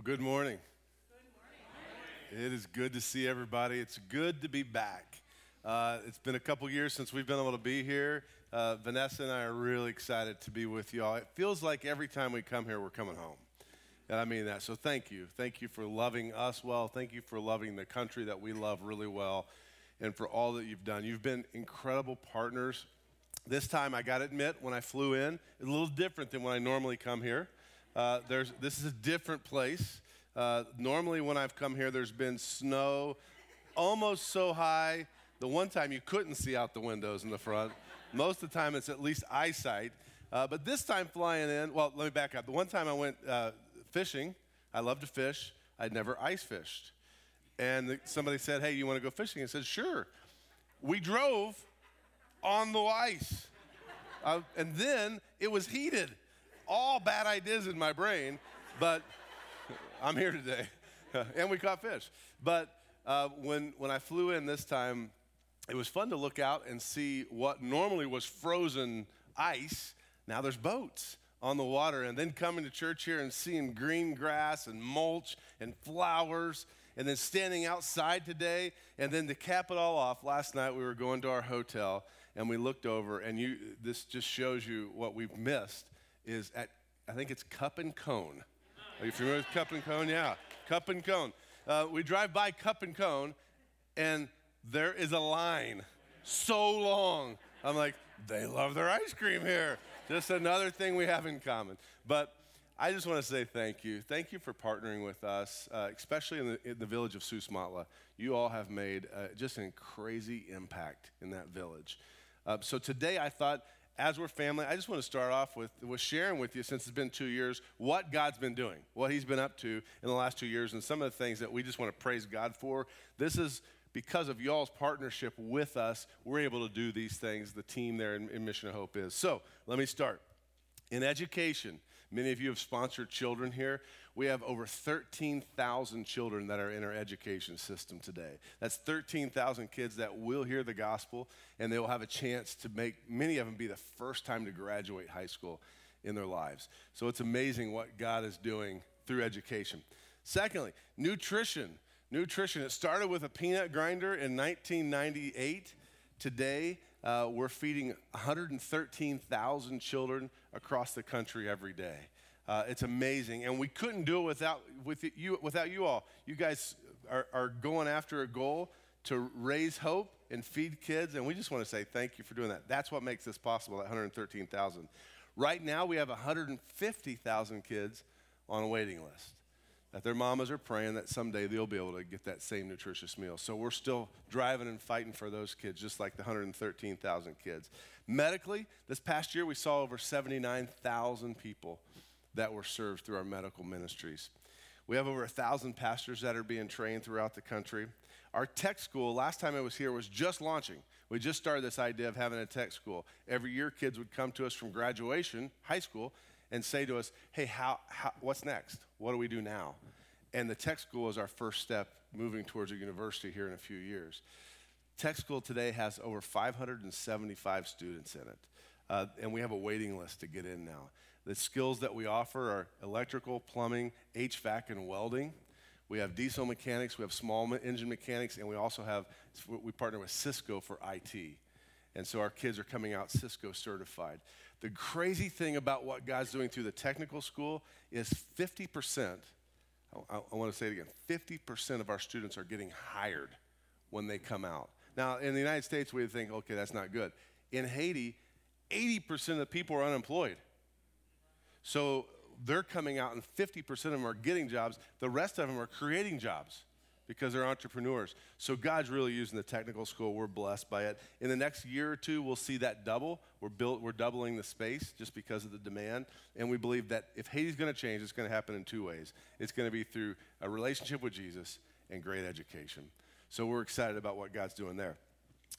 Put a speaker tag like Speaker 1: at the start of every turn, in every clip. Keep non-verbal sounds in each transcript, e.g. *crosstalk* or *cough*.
Speaker 1: Well, good morning. It is good to see everybody. It's good to be back. Uh, it's been a couple years since we've been able to be here. Uh, Vanessa and I are really excited to be with y'all. It feels like every time we come here, we're coming home. And I mean that. So thank you. Thank you for loving us well. Thank you for loving the country that we love really well and for all that you've done. You've been incredible partners. This time, I got to admit, when I flew in, it's a little different than when I normally come here. Uh, there's, this is a different place. Uh, normally, when I've come here, there's been snow almost so high. The one time you couldn't see out the windows in the front. Most of the time, it's at least eyesight. Uh, but this time, flying in, well, let me back up. The one time I went uh, fishing, I love to fish. I'd never ice fished. And the, somebody said, Hey, you want to go fishing? I said, Sure. We drove on the ice. Uh, and then it was heated all bad ideas in my brain, but *laughs* I'm here today. *laughs* and we caught fish. But uh, when, when I flew in this time, it was fun to look out and see what normally was frozen ice. Now there's boats on the water. And then coming to church here and seeing green grass and mulch and flowers. And then standing outside today. And then to cap it all off, last night we were going to our hotel and we looked over, and you, this just shows you what we've missed is at, I think it's Cup and Cone. Are you familiar with Cup and Cone? Yeah, Cup and Cone. Uh, we drive by Cup and Cone, and there is a line so long. I'm like, they love their ice cream here. Just another thing we have in common. But I just want to say thank you. Thank you for partnering with us, uh, especially in the, in the, village of Susmatla. You all have made uh, just a crazy impact in that village. Uh, so today I thought as we're family, I just want to start off with, with sharing with you, since it's been two years, what God's been doing, what He's been up to in the last two years, and some of the things that we just want to praise God for. This is because of y'all's partnership with us, we're able to do these things. The team there in, in Mission of Hope is. So let me start. In education, many of you have sponsored children here. We have over 13,000 children that are in our education system today. That's 13,000 kids that will hear the gospel and they will have a chance to make many of them be the first time to graduate high school in their lives. So it's amazing what God is doing through education. Secondly, nutrition. Nutrition. It started with a peanut grinder in 1998. Today, uh, we're feeding 113,000 children across the country every day. Uh, it's amazing, and we couldn't do it without with you without you all. You guys are, are going after a goal to raise hope and feed kids, and we just want to say thank you for doing that. That's what makes this possible. That 113,000. Right now, we have 150,000 kids on a waiting list. That their mamas are praying that someday they'll be able to get that same nutritious meal. So we're still driving and fighting for those kids, just like the 113,000 kids. Medically, this past year we saw over 79,000 people that were served through our medical ministries. We have over a thousand pastors that are being trained throughout the country. Our tech school, last time I was here, was just launching. We just started this idea of having a tech school. Every year, kids would come to us from graduation, high school, and say to us, Hey, how, how, what's next? What do we do now? And the tech school is our first step moving towards a university here in a few years. Tech school today has over 575 students in it, uh, and we have a waiting list to get in now. The skills that we offer are electrical, plumbing, HVAC, and welding. We have diesel mechanics, we have small engine mechanics, and we also have, we partner with Cisco for IT. And so our kids are coming out Cisco certified. The crazy thing about what God's doing through the technical school is 50%, I, I want to say it again 50% of our students are getting hired when they come out. Now, in the United States, we think, okay, that's not good. In Haiti, 80% of the people are unemployed. So they're coming out, and 50% of them are getting jobs. The rest of them are creating jobs because they're entrepreneurs. So God's really using the technical school. We're blessed by it. In the next year or two, we'll see that double. We're built, we're doubling the space just because of the demand. And we believe that if Haiti's going to change, it's going to happen in two ways. It's going to be through a relationship with Jesus and great education. So we're excited about what God's doing there.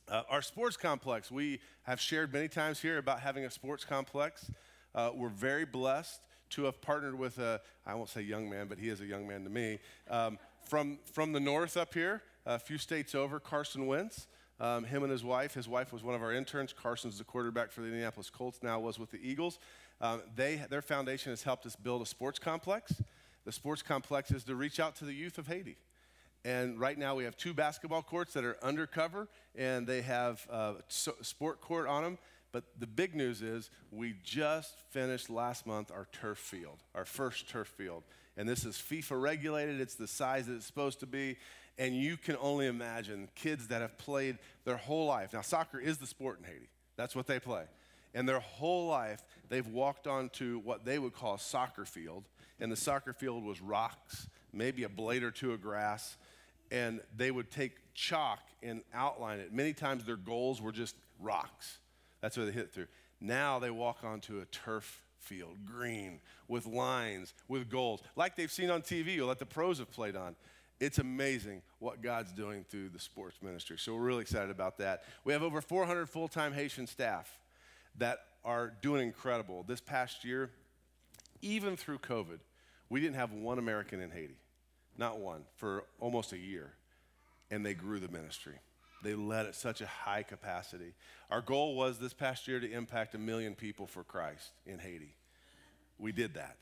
Speaker 1: Uh, our sports complex, we have shared many times here about having a sports complex. Uh, we're very blessed to have partnered with a, I won't say young man, but he is a young man to me, um, from, from the north up here, a few states over, Carson Wentz. Um, him and his wife. His wife was one of our interns. Carson's the quarterback for the Indianapolis Colts, now was with the Eagles. Um, they, their foundation has helped us build a sports complex the sports complex is to reach out to the youth of Haiti. And right now we have two basketball courts that are undercover and they have a sport court on them. But the big news is we just finished last month our turf field, our first turf field. And this is FIFA regulated, it's the size that it's supposed to be. And you can only imagine kids that have played their whole life. Now, soccer is the sport in Haiti, that's what they play. And their whole life, they've walked onto what they would call a soccer field. And the soccer field was rocks, maybe a blade or two of grass and they would take chalk and outline it. Many times their goals were just rocks. That's where they hit through. Now they walk onto a turf field, green, with lines, with goals, like they've seen on TV or like the pros have played on. It's amazing what God's doing through the sports ministry. So we're really excited about that. We have over 400 full time Haitian staff that are doing incredible. This past year, even through COVID, we didn't have one American in Haiti not one, for almost a year. And they grew the ministry. They led at such a high capacity. Our goal was this past year to impact a million people for Christ in Haiti. We did that,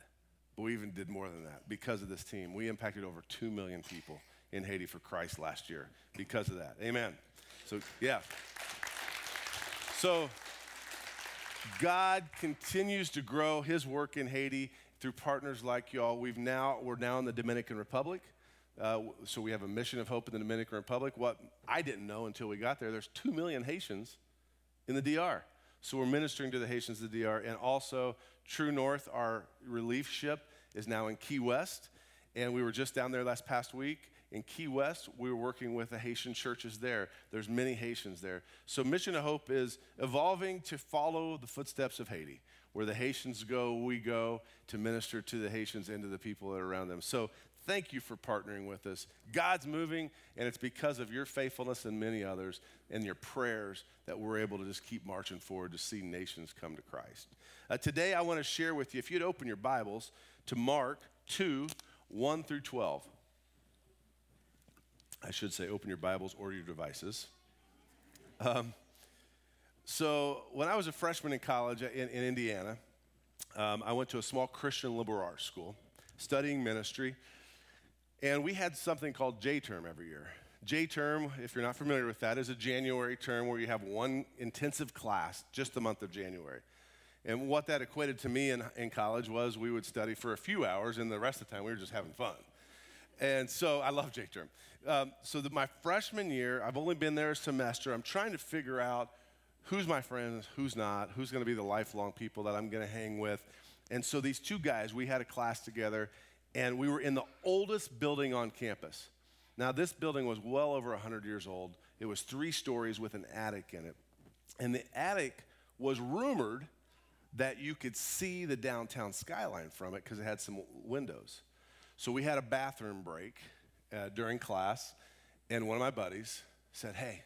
Speaker 1: but we even did more than that because of this team. We impacted over 2 million people in Haiti for Christ last year because of that. Amen. So, yeah. So, God continues to grow his work in Haiti through partners like y'all. We've now, we're now in the Dominican Republic. Uh, so we have a mission of hope in the Dominican Republic. What I didn't know until we got there, there's two million Haitians in the DR. So we're ministering to the Haitians of the DR. And also, True North, our relief ship, is now in Key West. And we were just down there last past week. In Key West, we were working with the Haitian churches there. There's many Haitians there. So Mission of Hope is evolving to follow the footsteps of Haiti. Where the Haitians go, we go to minister to the Haitians and to the people that are around them. So thank you for partnering with us. God's moving, and it's because of your faithfulness and many others and your prayers that we're able to just keep marching forward to see nations come to Christ. Uh, today, I want to share with you, if you'd open your Bibles to Mark 2 1 through 12. I should say, open your Bibles or your devices. Um, so, when I was a freshman in college in, in Indiana, um, I went to a small Christian liberal arts school studying ministry, and we had something called J term every year. J term, if you're not familiar with that, is a January term where you have one intensive class just the month of January. And what that equated to me in, in college was we would study for a few hours, and the rest of the time we were just having fun. And so I love J term. Um, so my freshman year, I've only been there a semester. I'm trying to figure out who's my friends, who's not, who's going to be the lifelong people that I'm going to hang with. And so these two guys, we had a class together, and we were in the oldest building on campus. Now, this building was well over 100 years old. It was three stories with an attic in it. And the attic was rumored that you could see the downtown skyline from it because it had some windows. So we had a bathroom break uh, during class, and one of my buddies said, Hey,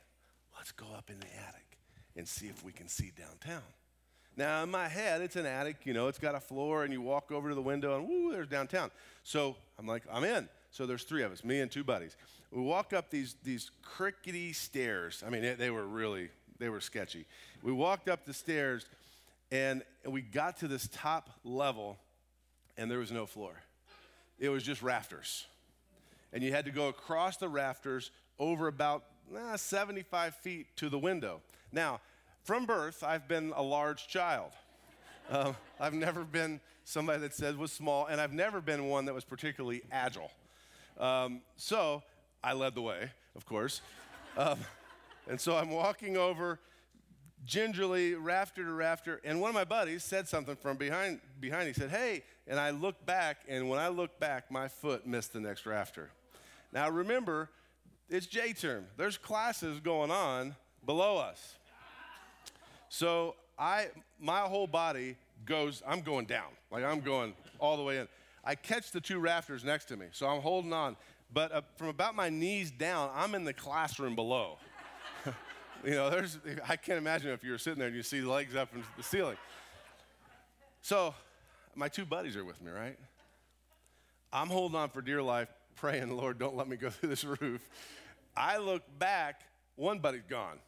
Speaker 1: let's go up in the attic and see if we can see downtown. Now, in my head, it's an attic, you know, it's got a floor, and you walk over to the window, and woo, there's downtown. So I'm like, I'm in. So there's three of us, me and two buddies. We walk up these, these crickety stairs. I mean, they, they were really, they were sketchy. We walked up the stairs, and we got to this top level, and there was no floor. It was just rafters. And you had to go across the rafters over about eh, 75 feet to the window. Now, from birth, I've been a large child. Uh, I've never been somebody that said was small, and I've never been one that was particularly agile. Um, so I led the way, of course. Um, and so I'm walking over gingerly, rafter to rafter, and one of my buddies said something from behind. Behind, he said, "Hey!" And I looked back, and when I looked back, my foot missed the next rafter. Now remember, it's J term. There's classes going on below us. So I, my whole body goes, I'm going down. Like I'm going all the way in. I catch the two rafters next to me, so I'm holding on. But uh, from about my knees down, I'm in the classroom below. *laughs* you know, there's, I can't imagine if you were sitting there and you see legs up in the ceiling. So my two buddies are with me, right? I'm holding on for dear life, praying, Lord, don't let me go *laughs* through this roof. I look back, one buddy's gone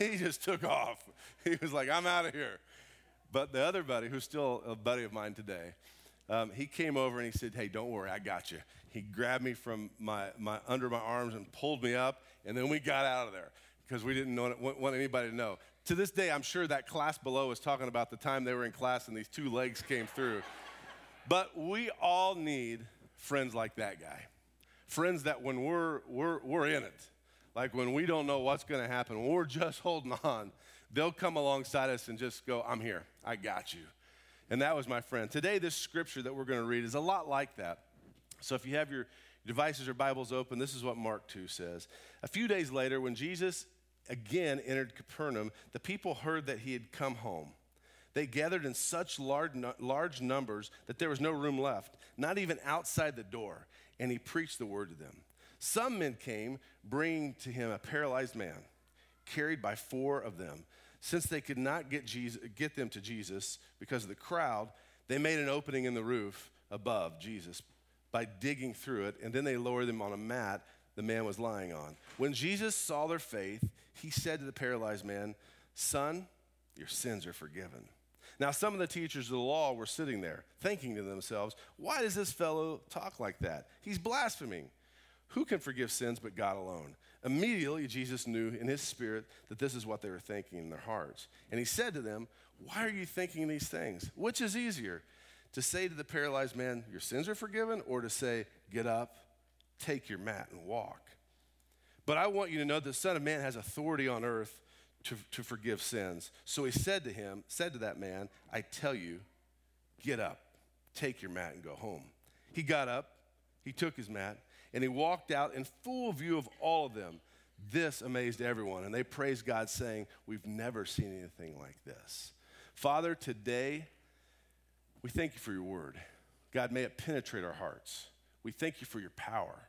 Speaker 1: *laughs* he just took off. He was like, I'm out of here. But the other buddy, who's still a buddy of mine today, um, he came over and he said, Hey, don't worry, I got you. He grabbed me from my, my under my arms and pulled me up, and then we got out of there because we didn't know, want anybody to know. To this day, I'm sure that class below was talking about the time they were in class and these two legs came through. *laughs* but we all need friends like that guy. Friends that when we're, we're, we're in it, like when we don't know what's going to happen, we're just holding on, they'll come alongside us and just go, I'm here, I got you. And that was my friend. Today, this scripture that we're going to read is a lot like that. So if you have your devices or Bibles open, this is what Mark 2 says. A few days later, when Jesus again entered Capernaum, the people heard that he had come home. They gathered in such large, large numbers that there was no room left, not even outside the door, and he preached the word to them. Some men came, bringing to him a paralyzed man, carried by four of them. Since they could not get, Jesus, get them to Jesus because of the crowd, they made an opening in the roof above Jesus by digging through it, and then they lowered them on a mat the man was lying on. When Jesus saw their faith, he said to the paralyzed man, Son, your sins are forgiven. Now, some of the teachers of the law were sitting there, thinking to themselves, Why does this fellow talk like that? He's blaspheming. Who can forgive sins but God alone? Immediately, Jesus knew in his spirit that this is what they were thinking in their hearts. And he said to them, Why are you thinking these things? Which is easier, to say to the paralyzed man, Your sins are forgiven, or to say, Get up, take your mat, and walk? But I want you to know the Son of Man has authority on earth to, to forgive sins. So he said to him, said to that man, I tell you, get up, take your mat, and go home. He got up, he took his mat, and he walked out in full view of all of them. This amazed everyone, and they praised God, saying, We've never seen anything like this. Father, today, we thank you for your word. God, may it penetrate our hearts. We thank you for your power.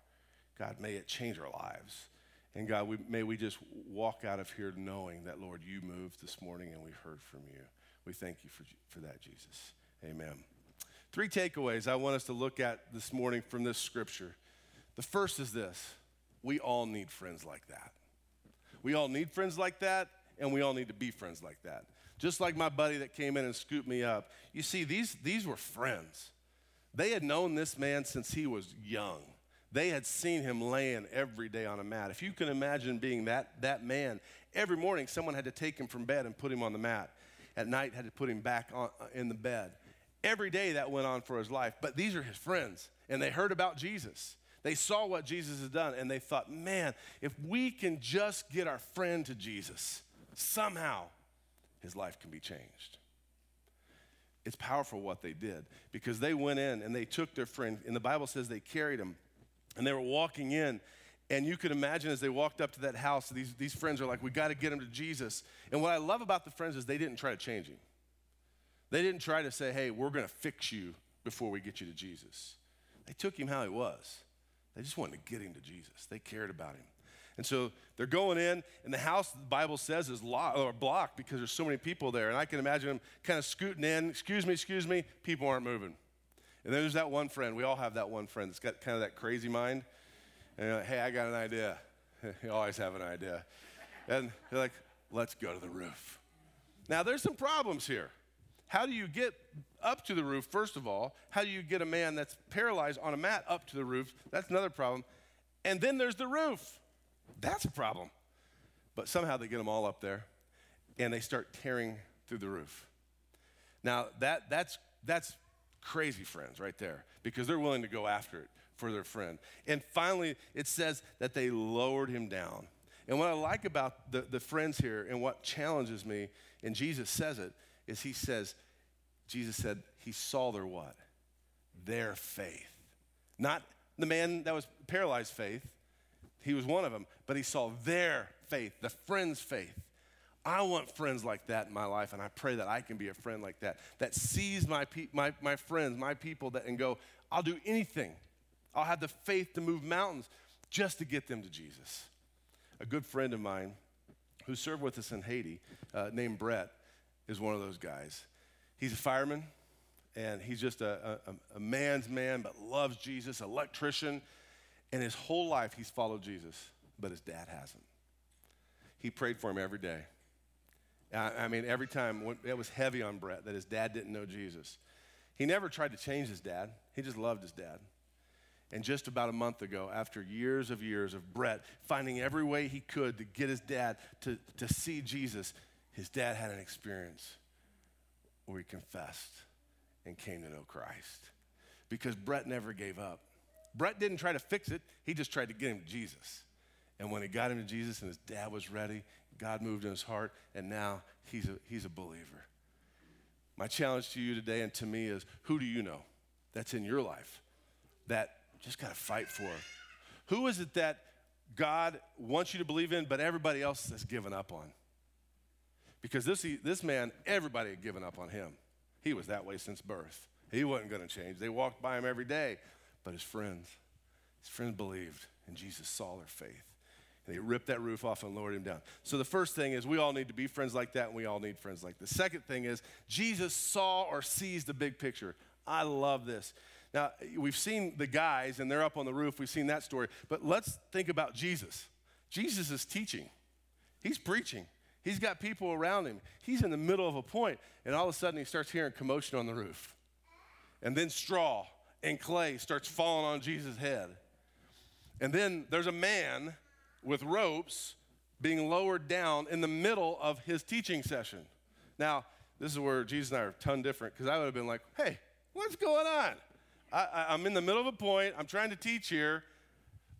Speaker 1: God, may it change our lives. And God, we, may we just walk out of here knowing that, Lord, you moved this morning and we've heard from you. We thank you for, for that, Jesus. Amen. Three takeaways I want us to look at this morning from this scripture. The first is this we all need friends like that. We all need friends like that, and we all need to be friends like that. Just like my buddy that came in and scooped me up. You see, these, these were friends. They had known this man since he was young. They had seen him laying every day on a mat. If you can imagine being that, that man, every morning someone had to take him from bed and put him on the mat. At night, had to put him back on, uh, in the bed. Every day that went on for his life. But these are his friends, and they heard about Jesus. They saw what Jesus had done, and they thought, man, if we can just get our friend to Jesus, somehow his life can be changed. It's powerful what they did because they went in and they took their friend, and the Bible says they carried him and they were walking in. And you could imagine as they walked up to that house, these, these friends are like, we got to get him to Jesus. And what I love about the friends is they didn't try to change him. They didn't try to say, hey, we're going to fix you before we get you to Jesus. They took him how he was. They just wanted to get him to Jesus. They cared about him. And so they're going in, and the house, the Bible says, is locked or blocked because there's so many people there. And I can imagine them kind of scooting in. Excuse me, excuse me. People aren't moving. And then there's that one friend. We all have that one friend that's got kind of that crazy mind. And like, hey, I got an idea. *laughs* you always have an idea. And they're like, let's go to the roof. Now, there's some problems here. How do you get up to the roof, first of all? How do you get a man that's paralyzed on a mat up to the roof? That's another problem. And then there's the roof. That's a problem. But somehow they get them all up there and they start tearing through the roof. Now, that, that's, that's Crazy friends right there because they're willing to go after it for their friend. And finally, it says that they lowered him down. And what I like about the, the friends here and what challenges me, and Jesus says it, is he says, Jesus said, he saw their what? Their faith. Not the man that was paralyzed faith, he was one of them, but he saw their faith, the friend's faith. I want friends like that in my life, and I pray that I can be a friend like that, that sees my, pe- my, my friends, my people, that, and go, I'll do anything. I'll have the faith to move mountains just to get them to Jesus. A good friend of mine who served with us in Haiti, uh, named Brett, is one of those guys. He's a fireman, and he's just a, a, a man's man, but loves Jesus, electrician, and his whole life he's followed Jesus, but his dad hasn't. He prayed for him every day. I, I mean, every time it was heavy on Brett that his dad didn't know Jesus. He never tried to change his dad, he just loved his dad. And just about a month ago, after years of years of Brett finding every way he could to get his dad to, to see Jesus, his dad had an experience where he confessed and came to know Christ. Because Brett never gave up. Brett didn't try to fix it, he just tried to get him to Jesus. And when he got him to Jesus and his dad was ready, God moved in his heart, and now he's a, he's a believer. My challenge to you today and to me is who do you know that's in your life that just got to fight for? Who is it that God wants you to believe in, but everybody else has given up on? Because this, this man, everybody had given up on him. He was that way since birth. He wasn't going to change. They walked by him every day, but his friends, his friends believed, and Jesus saw their faith. And he ripped that roof off and lowered him down. So the first thing is we all need to be friends like that, and we all need friends like this. Second thing is Jesus saw or sees the big picture. I love this. Now, we've seen the guys, and they're up on the roof. We've seen that story. But let's think about Jesus. Jesus is teaching, he's preaching. He's got people around him. He's in the middle of a point, and all of a sudden he starts hearing commotion on the roof. And then straw and clay starts falling on Jesus' head. And then there's a man with ropes being lowered down in the middle of his teaching session. Now, this is where Jesus and I are a ton different because I would have been like, hey, what's going on? I, am in the middle of a point, I'm trying to teach here.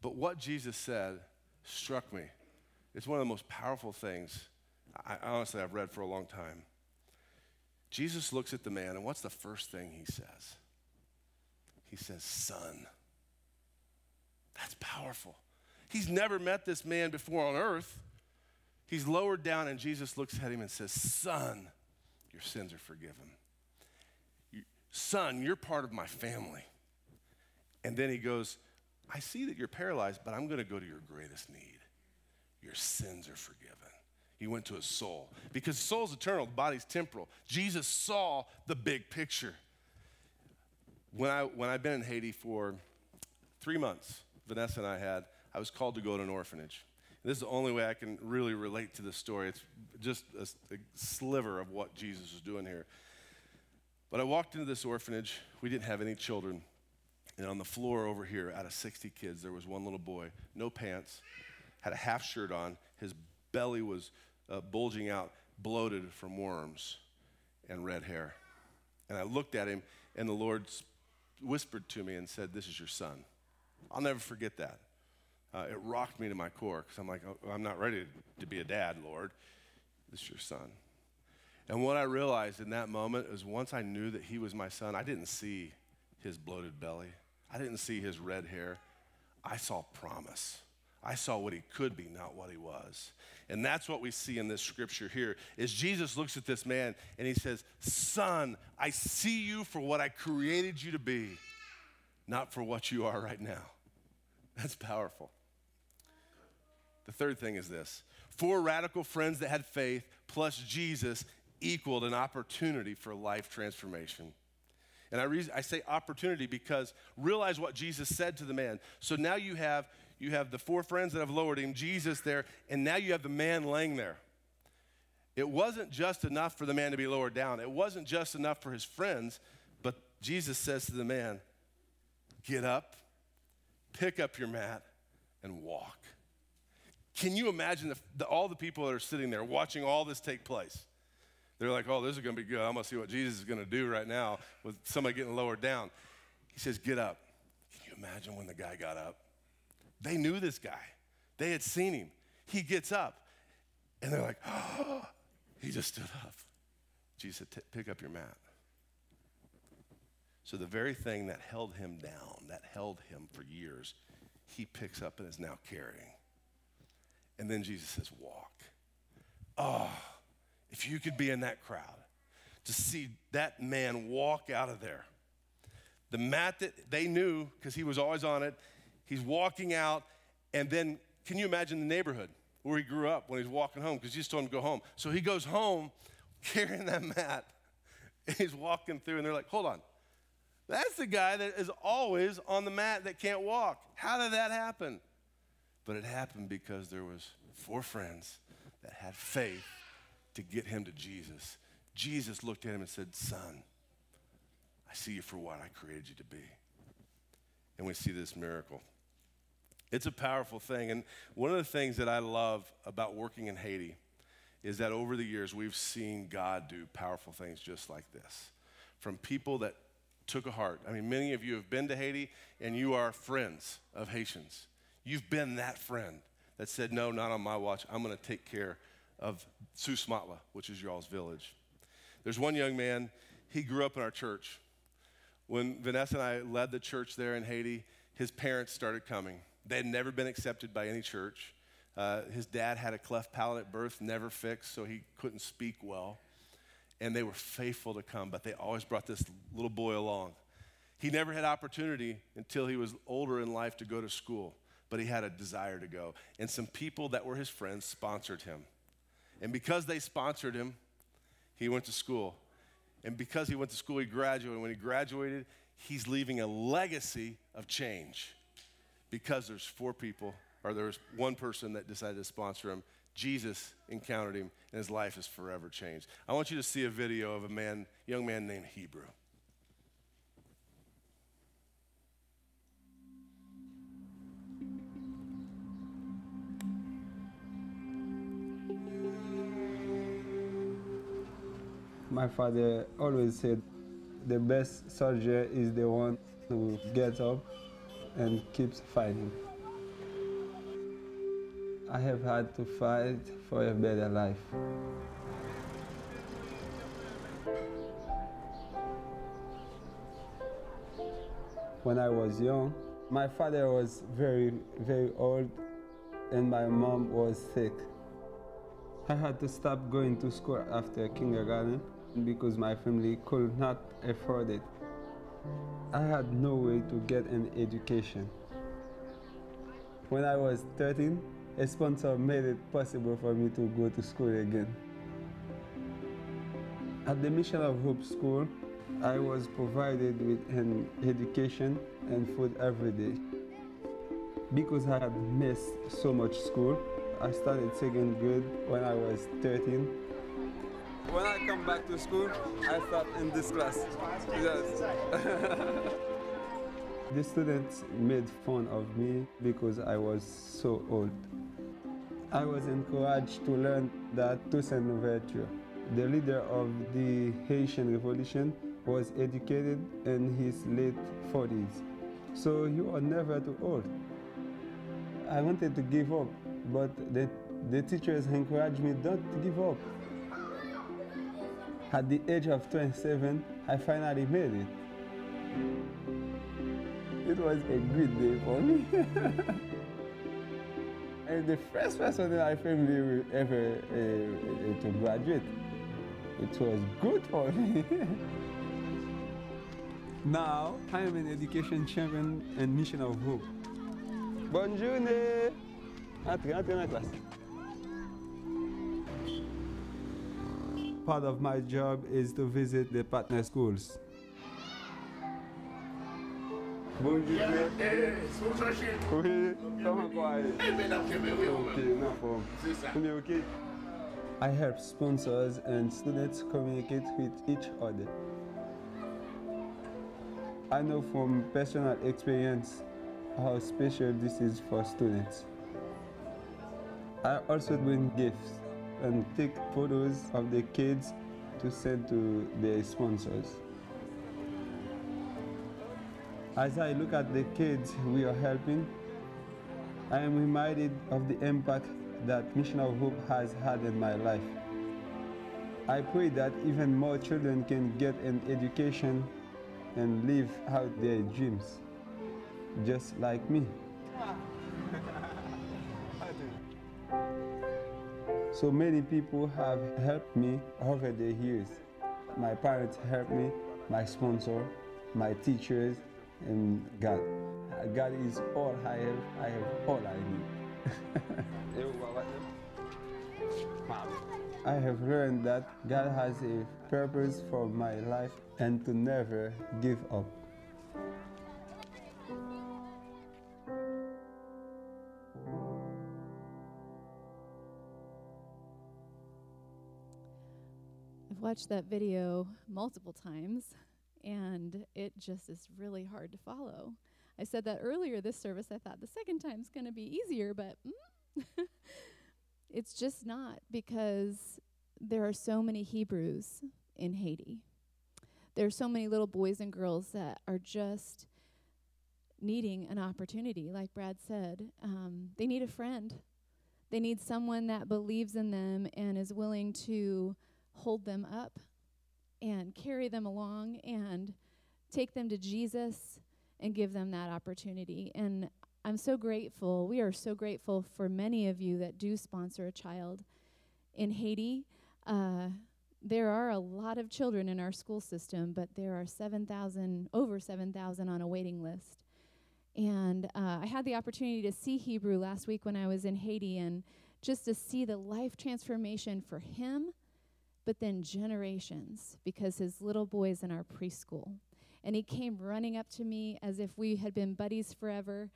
Speaker 1: But what Jesus said struck me. It's one of the most powerful things I, honestly I've read for a long time. Jesus looks at the man, and what's the first thing he says? He says, Son. That's powerful. He's never met this man before on earth. He's lowered down, and Jesus looks at him and says, Son, your sins are forgiven. Son, you're part of my family. And then he goes, I see that you're paralyzed, but I'm going to go to your greatest need. Your sins are forgiven. He went to his soul because the soul's eternal, the body's temporal. Jesus saw the big picture. When, I, when I've been in Haiti for three months, Vanessa and I had, I was called to go to an orphanage. This is the only way I can really relate to this story. It's just a, a sliver of what Jesus was doing here. But I walked into this orphanage. We didn't have any children. And on the floor over here, out of 60 kids, there was one little boy, no pants, had a half shirt on. His belly was uh, bulging out, bloated from worms and red hair. And I looked at him, and the Lord whispered to me and said, This is your son. I'll never forget that uh, it rocked me to my core because I'm like, oh, I'm not ready to be a dad, Lord. This is your son. And what I realized in that moment is once I knew that he was my son, I didn't see his bloated belly, I didn't see his red hair. I saw promise. I saw what he could be, not what he was. And that's what we see in this scripture here is Jesus looks at this man and he says, "Son, I see you for what I created you to be, not for what you are right now." That's powerful. The third thing is this four radical friends that had faith plus Jesus equaled an opportunity for life transformation. And I, re- I say opportunity because realize what Jesus said to the man. So now you have, you have the four friends that have lowered him, Jesus there, and now you have the man laying there. It wasn't just enough for the man to be lowered down, it wasn't just enough for his friends, but Jesus says to the man, Get up, pick up your mat, and walk. Can you imagine the, the, all the people that are sitting there watching all this take place? They're like, oh, this is going to be good. I'm going to see what Jesus is going to do right now with somebody getting lowered down. He says, get up. Can you imagine when the guy got up? They knew this guy, they had seen him. He gets up, and they're like, oh, he just stood up. Jesus said, pick up your mat. So the very thing that held him down, that held him for years, he picks up and is now carrying. And then Jesus says, Walk. Oh, if you could be in that crowd to see that man walk out of there. The mat that they knew, because he was always on it, he's walking out, and then can you imagine the neighborhood where he grew up when he's walking home? Because Jesus told him to go home. So he goes home *laughs* carrying that mat, and he's walking through, and they're like, Hold on. That's the guy that is always on the mat that can't walk. How did that happen? But it happened because there was four friends that had faith to get him to Jesus. Jesus looked at him and said, "Son, I I see you for what I created you to be. And we see this miracle. It's a powerful thing. And one of the things that I love about working in Haiti is that over the years, we've seen God do powerful things just like this. From people that took a heart. I mean, many of you have been to Haiti and you are friends of Haitians. You've been that friend that said, No, not on my watch. I'm going to take care of Susmatla, which is y'all's village. There's one young man, he grew up in our church. When Vanessa and I led the church there in Haiti, his parents started coming. They had never been accepted by any church. Uh, his dad had a cleft palate at birth, never fixed, so he couldn't speak well. And they were faithful to come, but they always brought this little boy along. He never had opportunity until he was older in life to go to school, but he had a desire to go. And some people that were his friends sponsored him. And because they sponsored him, he went to school. And because he went to school, he graduated. When he graduated, he's leaving a legacy of change because there's four people, or there's one person that decided to sponsor him. Jesus encountered him, and his life is forever changed. I want you to see a video of a man, young man named Hebrew.
Speaker 2: My father always said the best soldier is the one who gets up and keeps fighting. I have had to fight for a better life. When I was young, my father was very, very old and my mom was sick. I had to stop going to school after kindergarten because my family could not afford it. I had no way to get an education. When I was 13, a sponsor made it possible for me to go to school again. At the Mission of Hope School, I was provided with an education and food every day. Because I had missed so much school, I started second grade when I was 13 when I come back to school, I start in this class. Yes. *laughs* the students made fun of me because I was so old. I was encouraged to learn that Toussaint Louverture, the leader of the Haitian Revolution, was educated in his late 40s. So you are never too old. I wanted to give up, but the, the teachers encouraged me not to give up. At the age of 27, I finally made it. It was a good day for me. *laughs* and the first person in my family ever uh, uh, to graduate. It was good for me. *laughs* now, I am an education champion and mission of hope. Bonjour! Entrez, entrez dans la classe. Part of my job is to visit the partner schools. Bonjour. *laughs* Oui, comment eh. Ok, no ok? I help sponsors and students communicate with each other. I know from personal experience how special this is for students. I also bring gifts and take photos of the kids to send to their sponsors. As I look at the kids we are helping, I am reminded of the impact that Mission of Hope has had in my life. I pray that even more children can get an education and live out their dreams, just like me. So many people have helped me over the years. My parents helped me, my sponsor, my teachers, and God. God is all I have. I have all I need. *laughs* I have learned that God has a purpose for my life and to never give up.
Speaker 3: Watched that video multiple times, and it just is really hard to follow. I said that earlier this service. I thought the second time's going to be easier, but mm, *laughs* it's just not because there are so many Hebrews in Haiti. There are so many little boys and girls that are just needing an opportunity, like Brad said. Um, they need a friend. They need someone that believes in them and is willing to hold them up and carry them along and take them to Jesus and give them that opportunity. And I'm so grateful. We are so grateful for many of you that do sponsor a child in Haiti. Uh, there are a lot of children in our school system, but there are 7,000, over 7,000 on a waiting list. And uh, I had the opportunity to see Hebrew last week when I was in Haiti and just to see the life transformation for him, but then generations because his little boy's in our preschool. And he came running up to me as if we had been buddies forever.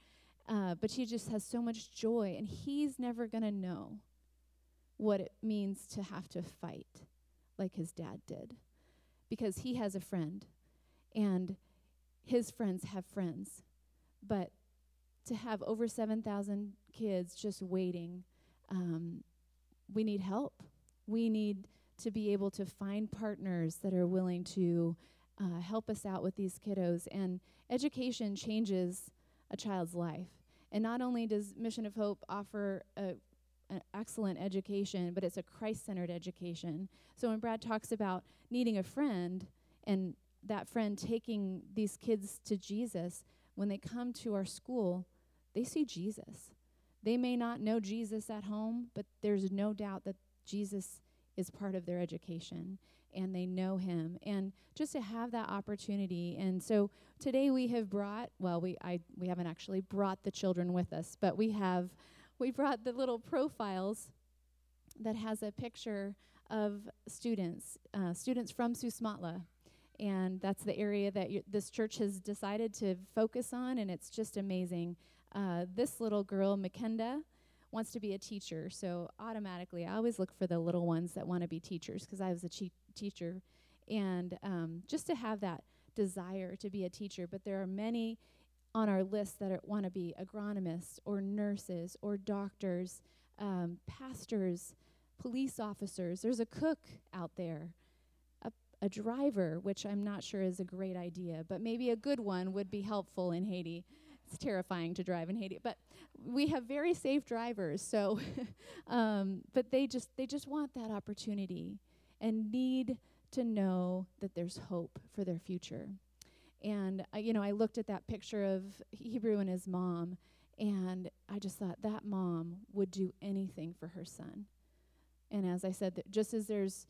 Speaker 3: Uh, but he just has so much joy, and he's never going to know what it means to have to fight like his dad did because he has a friend, and his friends have friends but to have over 7,000 kids just waiting, um, we need help. We need to be able to find partners that are willing to uh, help us out with these kiddos. And education changes a child's life. And not only does Mission of Hope offer a, an excellent education, but it's a Christ centered education. So when Brad talks about needing a friend and that friend taking these kids to Jesus, when they come to our school, they see Jesus. They may not know Jesus at home, but there's no doubt that Jesus is part of their education and they know him and just to have that opportunity and so today we have brought well we I we haven't actually brought the children with us but we have we brought the little profiles that has a picture of students uh, students from Susmatla and that's the area that this church has decided to focus on, and it's just amazing. Uh, this little girl, Makenda, wants to be a teacher, so automatically I always look for the little ones that want to be teachers because I was a che- teacher, and um, just to have that desire to be a teacher. But there are many on our list that want to be agronomists or nurses or doctors, um, pastors, police officers. There's a cook out there a driver, which I'm not sure is a great idea, but maybe a good one would be helpful in Haiti. It's terrifying to drive in Haiti, but we have very safe drivers. So, *laughs* um, but they just they just want that opportunity and need to know that there's hope for their future. And uh, you know, I looked at that picture of Hebrew and his mom, and I just thought that mom would do anything for her son. And as I said, that just as there's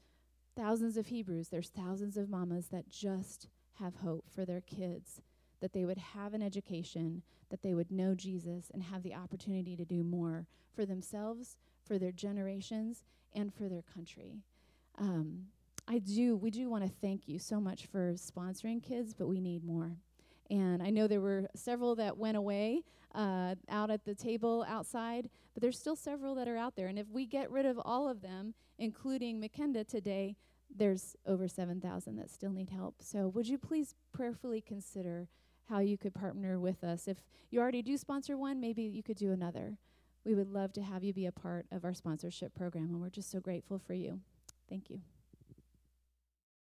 Speaker 3: thousands of Hebrews, there's thousands of mamas that just have hope for their kids, that they would have an education, that they would know Jesus and have the opportunity to do more for themselves, for their generations, and for their country. Um, I do, we do want to thank you so much for sponsoring kids, but we need more. And I know there were several that went away uh, out at the table outside, but there's still several that are out there. And if we get rid of all of them, including McKenda today, there's over 7,000 that still need help. So would you please prayerfully consider how you could partner with us? If you already do sponsor one, maybe you could do another. We would love to have you be a part of our sponsorship program, and we're just so grateful for you. Thank you.